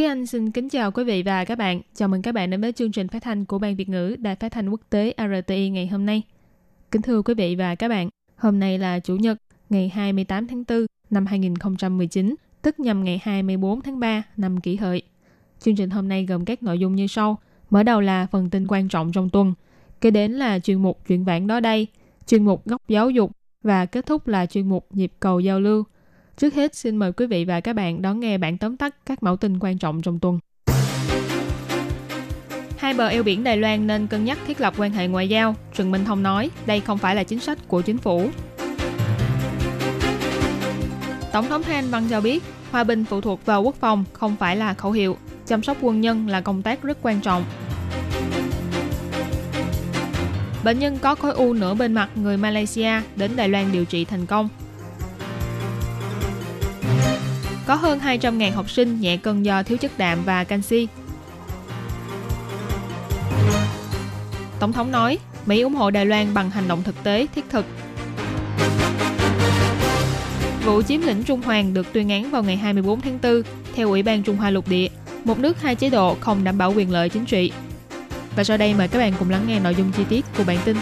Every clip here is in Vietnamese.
Thúy Anh xin kính chào quý vị và các bạn. Chào mừng các bạn đến với chương trình phát thanh của Ban Việt ngữ Đài phát thanh quốc tế RTI ngày hôm nay. Kính thưa quý vị và các bạn, hôm nay là Chủ nhật, ngày 28 tháng 4 năm 2019, tức nhằm ngày 24 tháng 3 năm kỷ hợi. Chương trình hôm nay gồm các nội dung như sau. Mở đầu là phần tin quan trọng trong tuần, kế đến là chuyên mục chuyện vãng đó đây, chuyên mục góc giáo dục và kết thúc là chuyên mục nhịp cầu giao lưu. Trước hết xin mời quý vị và các bạn đón nghe bản tóm tắt các mẫu tin quan trọng trong tuần. Hai bờ eo biển Đài Loan nên cân nhắc thiết lập quan hệ ngoại giao, Trần Minh Thông nói đây không phải là chính sách của chính phủ. Tổng thống Thái Văn cho biết, hòa bình phụ thuộc vào quốc phòng không phải là khẩu hiệu, chăm sóc quân nhân là công tác rất quan trọng. Bệnh nhân có khối u nửa bên mặt người Malaysia đến Đài Loan điều trị thành công. Có hơn 200.000 học sinh nhẹ cân do thiếu chất đạm và canxi. Tổng thống nói, Mỹ ủng hộ Đài Loan bằng hành động thực tế, thiết thực. Vụ chiếm lĩnh Trung Hoàng được tuyên án vào ngày 24 tháng 4 theo Ủy ban Trung Hoa lục địa, một nước hai chế độ không đảm bảo quyền lợi chính trị. Và sau đây mời các bạn cùng lắng nghe nội dung chi tiết của bản tin.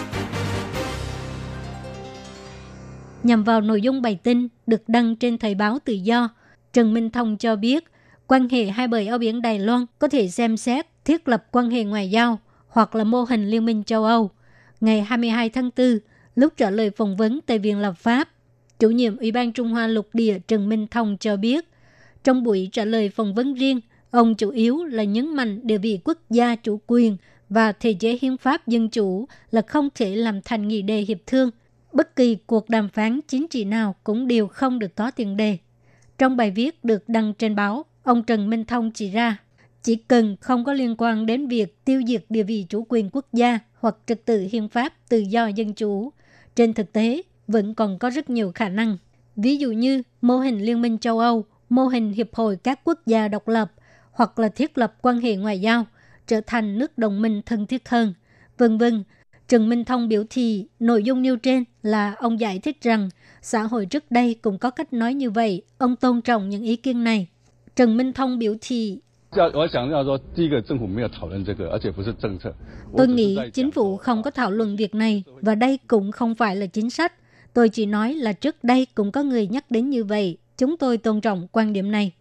Nhằm vào nội dung bài tin được đăng trên Thời báo Tự do, Trần Minh Thông cho biết quan hệ hai bờ eo biển Đài Loan có thể xem xét thiết lập quan hệ ngoại giao hoặc là mô hình Liên minh châu Âu. Ngày 22 tháng 4, lúc trả lời phỏng vấn tại Viện Lập pháp, chủ nhiệm Ủy ban Trung Hoa lục địa Trần Minh Thông cho biết, trong buổi trả lời phỏng vấn riêng, ông chủ yếu là nhấn mạnh địa vị quốc gia chủ quyền và thể chế hiến pháp dân chủ là không thể làm thành nghị đề hiệp thương. Bất kỳ cuộc đàm phán chính trị nào cũng đều không được có tiền đề. Trong bài viết được đăng trên báo, ông Trần Minh Thông chỉ ra, chỉ cần không có liên quan đến việc tiêu diệt địa vị chủ quyền quốc gia hoặc trật tự hiến pháp tự do dân chủ, trên thực tế vẫn còn có rất nhiều khả năng. Ví dụ như mô hình Liên minh châu Âu, mô hình Hiệp hội các quốc gia độc lập hoặc là thiết lập quan hệ ngoại giao, trở thành nước đồng minh thân thiết hơn, vân vân. Trần Minh Thông biểu thị nội dung nêu trên là ông giải thích rằng xã hội trước đây cũng có cách nói như vậy, ông tôn trọng những ý kiến này. Trần Minh Thông biểu thị Tôi nghĩ chính phủ không có thảo luận việc này và đây cũng không phải là chính sách. Tôi chỉ nói là trước đây cũng có người nhắc đến như vậy. Chúng tôi tôn trọng quan điểm này.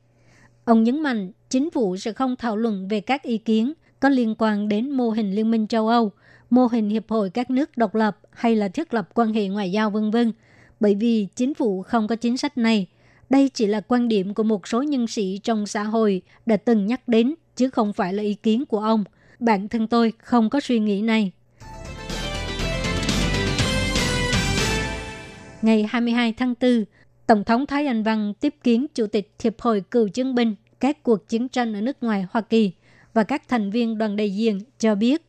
Ông nhấn mạnh chính phủ sẽ không thảo luận về các ý kiến có liên quan đến mô hình Liên minh châu Âu – mô hình Hiệp hội các nước độc lập hay là thiết lập quan hệ ngoại giao vân vân, bởi vì chính phủ không có chính sách này. Đây chỉ là quan điểm của một số nhân sĩ trong xã hội đã từng nhắc đến, chứ không phải là ý kiến của ông. Bản thân tôi không có suy nghĩ này. Ngày 22 tháng 4, Tổng thống Thái Anh Văn tiếp kiến Chủ tịch Hiệp hội Cựu chiến binh các cuộc chiến tranh ở nước ngoài Hoa Kỳ và các thành viên đoàn đại diện cho biết,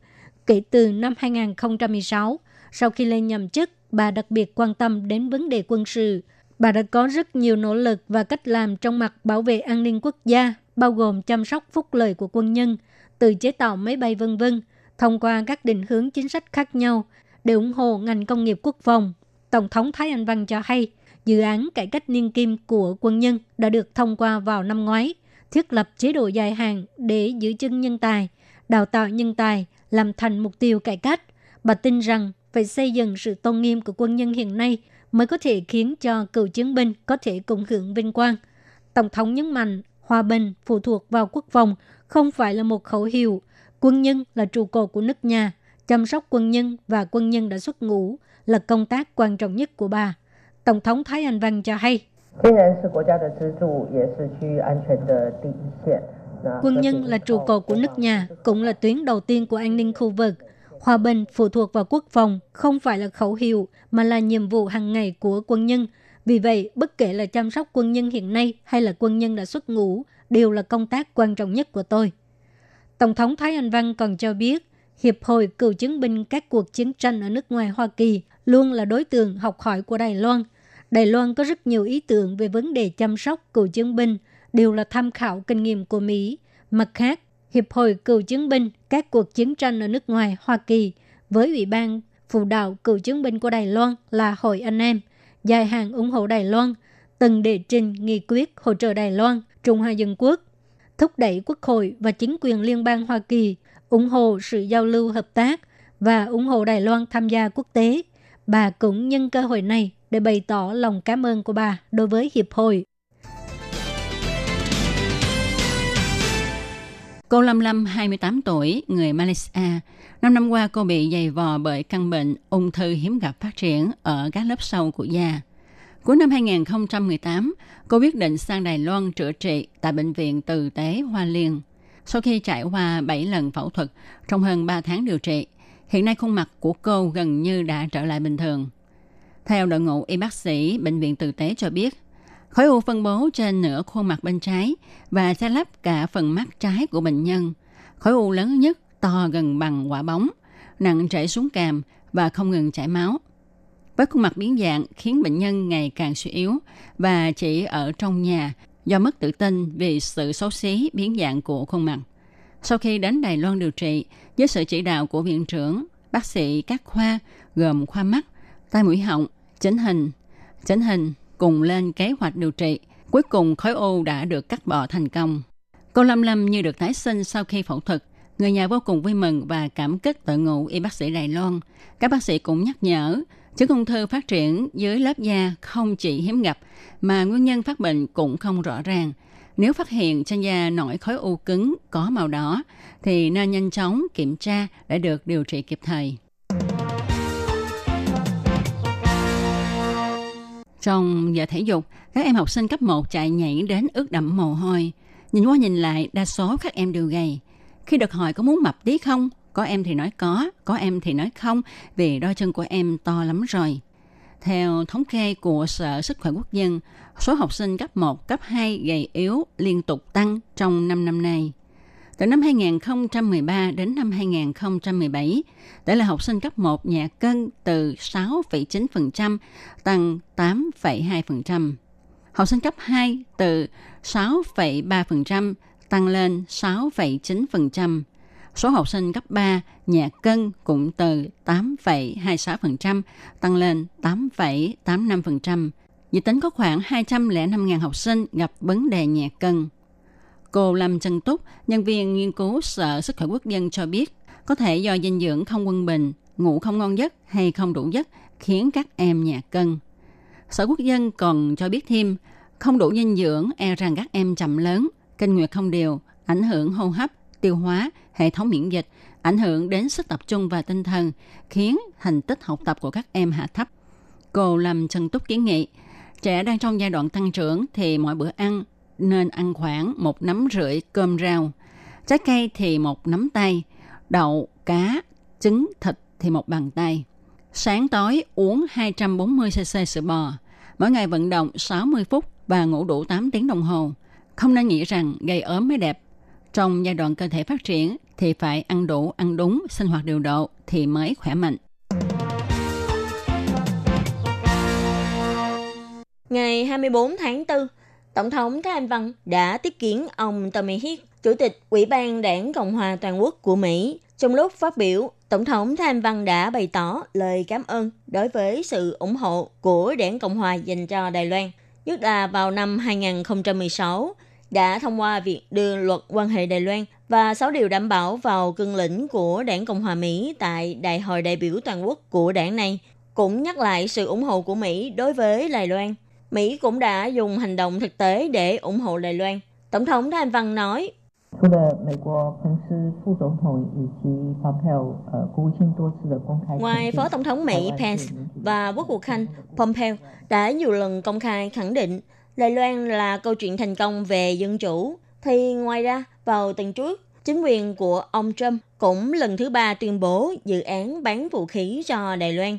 kể từ năm 2016, sau khi lên nhậm chức, bà đặc biệt quan tâm đến vấn đề quân sự. Bà đã có rất nhiều nỗ lực và cách làm trong mặt bảo vệ an ninh quốc gia, bao gồm chăm sóc phúc lợi của quân nhân, từ chế tạo máy bay vân vân, thông qua các định hướng chính sách khác nhau để ủng hộ ngành công nghiệp quốc phòng. Tổng thống Thái Anh Văn cho hay, dự án cải cách niên kim của quân nhân đã được thông qua vào năm ngoái, thiết lập chế độ dài hạn để giữ chân nhân tài, đào tạo nhân tài, làm thành mục tiêu cải cách. Bà tin rằng phải xây dựng sự tôn nghiêm của quân nhân hiện nay mới có thể khiến cho cựu chiến binh có thể cùng hưởng vinh quang. Tổng thống nhấn mạnh, hòa bình phụ thuộc vào quốc phòng không phải là một khẩu hiệu. Quân nhân là trụ cột của nước nhà, chăm sóc quân nhân và quân nhân đã xuất ngũ là công tác quan trọng nhất của bà. Tổng thống Thái Anh Văn cho hay, Quân nhân là trụ cột của nước nhà, cũng là tuyến đầu tiên của an ninh khu vực. Hòa bình phụ thuộc vào quốc phòng không phải là khẩu hiệu mà là nhiệm vụ hàng ngày của quân nhân. Vì vậy, bất kể là chăm sóc quân nhân hiện nay hay là quân nhân đã xuất ngũ đều là công tác quan trọng nhất của tôi. Tổng thống Thái Anh Văn còn cho biết, Hiệp hội cựu chiến binh các cuộc chiến tranh ở nước ngoài Hoa Kỳ luôn là đối tượng học hỏi của Đài Loan. Đài Loan có rất nhiều ý tưởng về vấn đề chăm sóc cựu chiến binh – đều là tham khảo kinh nghiệm của Mỹ. Mặt khác, Hiệp hội cựu chiến binh các cuộc chiến tranh ở nước ngoài Hoa Kỳ với Ủy ban phụ đạo cựu chiến binh của Đài Loan là Hội Anh Em, dài hạn ủng hộ Đài Loan, từng đệ trình nghị quyết hỗ trợ Đài Loan, Trung Hoa Dân Quốc, thúc đẩy Quốc hội và chính quyền liên bang Hoa Kỳ ủng hộ sự giao lưu hợp tác và ủng hộ Đài Loan tham gia quốc tế. Bà cũng nhân cơ hội này để bày tỏ lòng cảm ơn của bà đối với Hiệp hội. Cô Lâm Lâm, 28 tuổi, người Malaysia. Năm năm qua cô bị dày vò bởi căn bệnh ung thư hiếm gặp phát triển ở các lớp sâu của da. Cuối năm 2018, cô quyết định sang Đài Loan chữa trị tại Bệnh viện Từ Tế Hoa Liên. Sau khi trải qua 7 lần phẫu thuật trong hơn 3 tháng điều trị, hiện nay khuôn mặt của cô gần như đã trở lại bình thường. Theo đội ngũ y bác sĩ Bệnh viện Từ Tế cho biết, khối u phân bố trên nửa khuôn mặt bên trái và che lấp cả phần mắt trái của bệnh nhân. Khối u lớn nhất to gần bằng quả bóng, nặng chảy xuống càm và không ngừng chảy máu. Với khuôn mặt biến dạng khiến bệnh nhân ngày càng suy yếu và chỉ ở trong nhà do mất tự tin vì sự xấu xí biến dạng của khuôn mặt. Sau khi đến Đài Loan điều trị, với sự chỉ đạo của viện trưởng, bác sĩ các khoa gồm khoa mắt, tai mũi họng, chỉnh hình, chỉnh hình cùng lên kế hoạch điều trị. Cuối cùng khối u đã được cắt bỏ thành công. Cô Lâm Lâm như được tái sinh sau khi phẫu thuật. Người nhà vô cùng vui mừng và cảm kích đội ngũ y bác sĩ Đài Loan. Các bác sĩ cũng nhắc nhở, chứng ung thư phát triển dưới lớp da không chỉ hiếm gặp, mà nguyên nhân phát bệnh cũng không rõ ràng. Nếu phát hiện trên da nổi khối u cứng có màu đỏ, thì nên nhanh chóng kiểm tra để được điều trị kịp thời. Trong giờ thể dục, các em học sinh cấp 1 chạy nhảy đến ướt đẫm mồ hôi. Nhìn qua nhìn lại, đa số các em đều gầy. Khi được hỏi có muốn mập tí không, có em thì nói có, có em thì nói không, vì đôi chân của em to lắm rồi. Theo thống kê của Sở Sức khỏe Quốc dân, số học sinh cấp 1, cấp 2 gầy yếu liên tục tăng trong 5 năm nay. Từ năm 2013 đến năm 2017, tỷ lệ học sinh cấp 1 nhẹ cân từ 6,9% tăng 8,2%. Học sinh cấp 2 từ 6,3% tăng lên 6,9%. Số học sinh cấp 3 nhẹ cân cũng từ 8,26% tăng lên 8,85%. Dự tính có khoảng 205.000 học sinh gặp vấn đề nhẹ cân. Cô Lâm Trân Túc, nhân viên nghiên cứu Sở Sức khỏe Quốc dân cho biết, có thể do dinh dưỡng không quân bình, ngủ không ngon giấc hay không đủ giấc khiến các em nhạt cân. Sở Quốc dân còn cho biết thêm, không đủ dinh dưỡng e rằng các em chậm lớn, kinh nguyệt không đều, ảnh hưởng hô hấp, tiêu hóa, hệ thống miễn dịch, ảnh hưởng đến sức tập trung và tinh thần, khiến thành tích học tập của các em hạ thấp. Cô Lâm Trần Túc kiến nghị, trẻ đang trong giai đoạn tăng trưởng thì mỗi bữa ăn nên ăn khoảng một nắm rưỡi cơm rau. Trái cây thì một nắm tay, đậu, cá, trứng, thịt thì một bàn tay. Sáng tối uống 240cc sữa bò. Mỗi ngày vận động 60 phút và ngủ đủ 8 tiếng đồng hồ. Không nên nghĩ rằng gây ốm mới đẹp. Trong giai đoạn cơ thể phát triển thì phải ăn đủ, ăn đúng, sinh hoạt điều độ thì mới khỏe mạnh. Ngày 24 tháng 4, Tổng thống Thái Anh Văn đã tiếp kiến ông Tommy Hick, Chủ tịch Ủy ban Đảng Cộng hòa Toàn quốc của Mỹ. Trong lúc phát biểu, Tổng thống Thái Anh Văn đã bày tỏ lời cảm ơn đối với sự ủng hộ của Đảng Cộng hòa dành cho Đài Loan, nhất là vào năm 2016 đã thông qua việc đưa luật quan hệ Đài Loan và 6 điều đảm bảo vào cương lĩnh của Đảng Cộng hòa Mỹ tại Đại hội đại biểu toàn quốc của đảng này, cũng nhắc lại sự ủng hộ của Mỹ đối với Đài Loan. Mỹ cũng đã dùng hành động thực tế để ủng hộ Đài Loan. Tổng thống Thanh Văn nói, Ngoài Phó Tổng thống Mỹ Pence và Quốc vụ Khanh Pompeo đã nhiều lần công khai khẳng định Đài Loan là câu chuyện thành công về dân chủ, thì ngoài ra vào tuần trước, chính quyền của ông Trump cũng lần thứ ba tuyên bố dự án bán vũ khí cho Đài Loan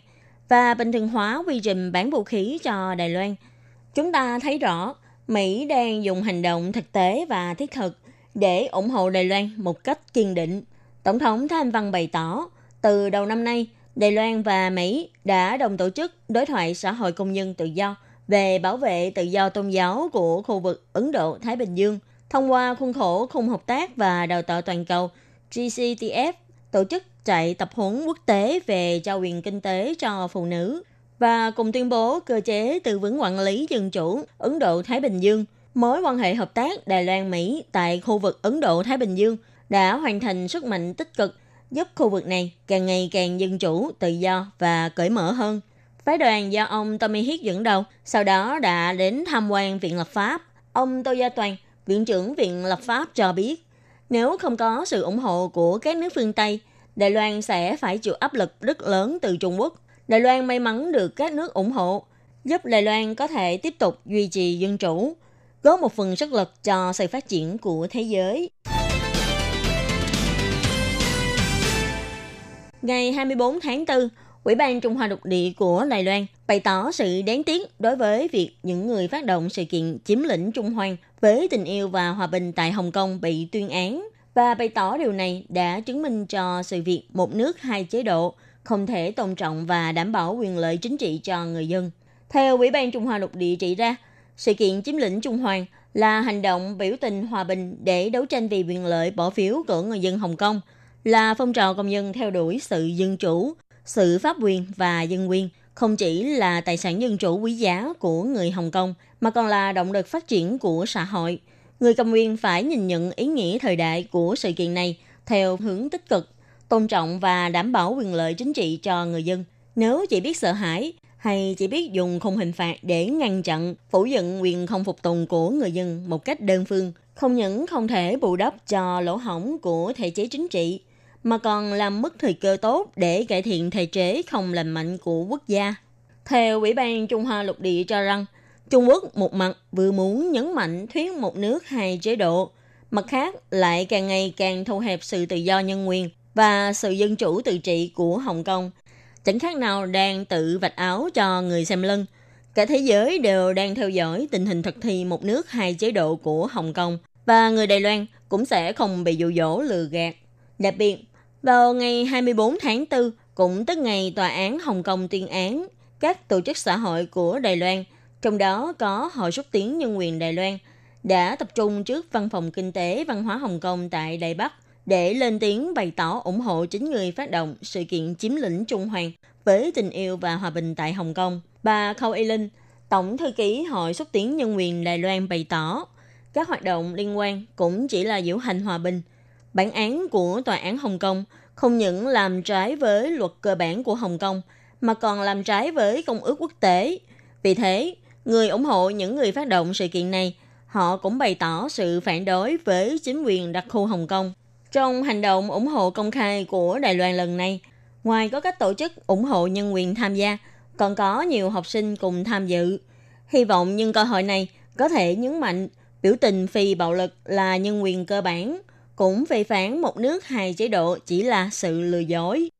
và bình thường hóa quy trình bán vũ khí cho Đài Loan – Chúng ta thấy rõ Mỹ đang dùng hành động thực tế và thiết thực để ủng hộ Đài Loan một cách kiên định. Tổng thống Thái Anh Văn bày tỏ, từ đầu năm nay, Đài Loan và Mỹ đã đồng tổ chức đối thoại xã hội công nhân tự do về bảo vệ tự do tôn giáo của khu vực Ấn Độ-Thái Bình Dương thông qua khuôn khổ khung hợp tác và đào tạo toàn cầu GCTF tổ chức chạy tập huấn quốc tế về trao quyền kinh tế cho phụ nữ và cùng tuyên bố cơ chế tư vấn quản lý dân chủ Ấn Độ-Thái Bình Dương. Mối quan hệ hợp tác Đài Loan-Mỹ tại khu vực Ấn Độ-Thái Bình Dương đã hoàn thành sức mạnh tích cực giúp khu vực này càng ngày càng dân chủ, tự do và cởi mở hơn. Phái đoàn do ông Tommy Hiết dẫn đầu, sau đó đã đến tham quan Viện Lập pháp. Ông Tô Gia Toàn, Viện trưởng Viện Lập pháp cho biết, nếu không có sự ủng hộ của các nước phương Tây, Đài Loan sẽ phải chịu áp lực rất lớn từ Trung Quốc. Đài Loan may mắn được các nước ủng hộ, giúp Đài Loan có thể tiếp tục duy trì dân chủ, góp một phần sức lực cho sự phát triển của thế giới. Ngày 24 tháng 4, Ủy ban Trung Hoa Lục Địa của Đài Loan bày tỏ sự đáng tiếc đối với việc những người phát động sự kiện chiếm lĩnh Trung Hoa với tình yêu và hòa bình tại Hồng Kông bị tuyên án và bày tỏ điều này đã chứng minh cho sự việc một nước hai chế độ không thể tôn trọng và đảm bảo quyền lợi chính trị cho người dân. Theo Ủy ban Trung Hoa Lục Địa chỉ ra, sự kiện chiếm lĩnh Trung Hoàng là hành động biểu tình hòa bình để đấu tranh vì quyền lợi bỏ phiếu của người dân Hồng Kông, là phong trào công dân theo đuổi sự dân chủ, sự pháp quyền và dân quyền, không chỉ là tài sản dân chủ quý giá của người Hồng Kông, mà còn là động lực phát triển của xã hội. Người cầm quyền phải nhìn nhận ý nghĩa thời đại của sự kiện này theo hướng tích cực, tôn trọng và đảm bảo quyền lợi chính trị cho người dân. Nếu chỉ biết sợ hãi hay chỉ biết dùng khung hình phạt để ngăn chặn, phủ nhận quyền không phục tùng của người dân một cách đơn phương, không những không thể bù đắp cho lỗ hổng của thể chế chính trị, mà còn làm mất thời cơ tốt để cải thiện thể chế không lành mạnh của quốc gia. Theo Ủy ban Trung Hoa Lục Địa cho rằng, Trung Quốc một mặt vừa muốn nhấn mạnh thuyết một nước hai chế độ, mặt khác lại càng ngày càng thu hẹp sự tự do nhân quyền và sự dân chủ tự trị của Hồng Kông. Chẳng khác nào đang tự vạch áo cho người xem lưng. Cả thế giới đều đang theo dõi tình hình thực thi một nước hai chế độ của Hồng Kông và người Đài Loan cũng sẽ không bị dụ dỗ lừa gạt. Đặc biệt, vào ngày 24 tháng 4, cũng tức ngày tòa án Hồng Kông tuyên án, các tổ chức xã hội của Đài Loan, trong đó có Hội xúc tiến nhân quyền Đài Loan, đã tập trung trước Văn phòng Kinh tế Văn hóa Hồng Kông tại Đài Bắc để lên tiếng bày tỏ ủng hộ chính người phát động sự kiện chiếm lĩnh Trung Hoàng với tình yêu và hòa bình tại Hồng Kông. Bà Khâu Y Linh, Tổng thư ký Hội xúc tiến nhân quyền Đài Loan bày tỏ, các hoạt động liên quan cũng chỉ là diễu hành hòa bình. Bản án của Tòa án Hồng Kông không những làm trái với luật cơ bản của Hồng Kông, mà còn làm trái với công ước quốc tế. Vì thế, người ủng hộ những người phát động sự kiện này, họ cũng bày tỏ sự phản đối với chính quyền đặc khu Hồng Kông. Trong hành động ủng hộ công khai của Đài Loan lần này, ngoài có các tổ chức ủng hộ nhân quyền tham gia, còn có nhiều học sinh cùng tham dự. Hy vọng nhân cơ hội này có thể nhấn mạnh biểu tình phi bạo lực là nhân quyền cơ bản, cũng phê phán một nước hai chế độ chỉ là sự lừa dối.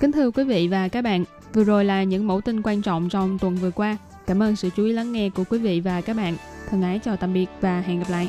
Kính thưa quý vị và các bạn, vừa rồi là những mẫu tin quan trọng trong tuần vừa qua. Cảm ơn sự chú ý lắng nghe của quý vị và các bạn. Thân ái chào tạm biệt và hẹn gặp lại.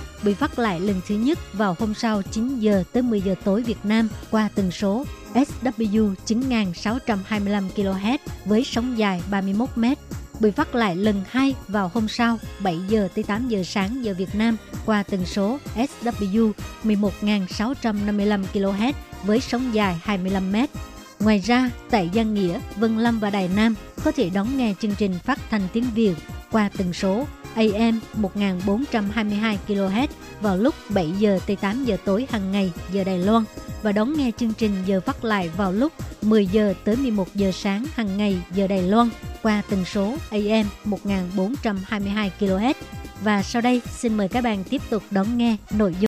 Bị phát lại lần thứ nhất vào hôm sau 9 giờ tới 10 giờ tối Việt Nam qua tần số SW 9625 kHz với sóng dài 31 m. Bị phát lại lần hai vào hôm sau 7 giờ tới 8 giờ sáng giờ Việt Nam qua tần số SW 11655 kHz với sóng dài 25 m. Ngoài ra, tại Giang Nghĩa, Vân Lâm và Đài Nam có thể đón nghe chương trình phát thanh tiếng Việt qua tần số AM 1422 kHz vào lúc 7 giờ tới 8 giờ tối hàng ngày giờ Đài Loan và đón nghe chương trình giờ phát lại vào lúc 10 giờ tới 11 giờ sáng hàng ngày giờ Đài Loan qua tần số AM 1422 kHz. Và sau đây, xin mời các bạn tiếp tục đón nghe nội dung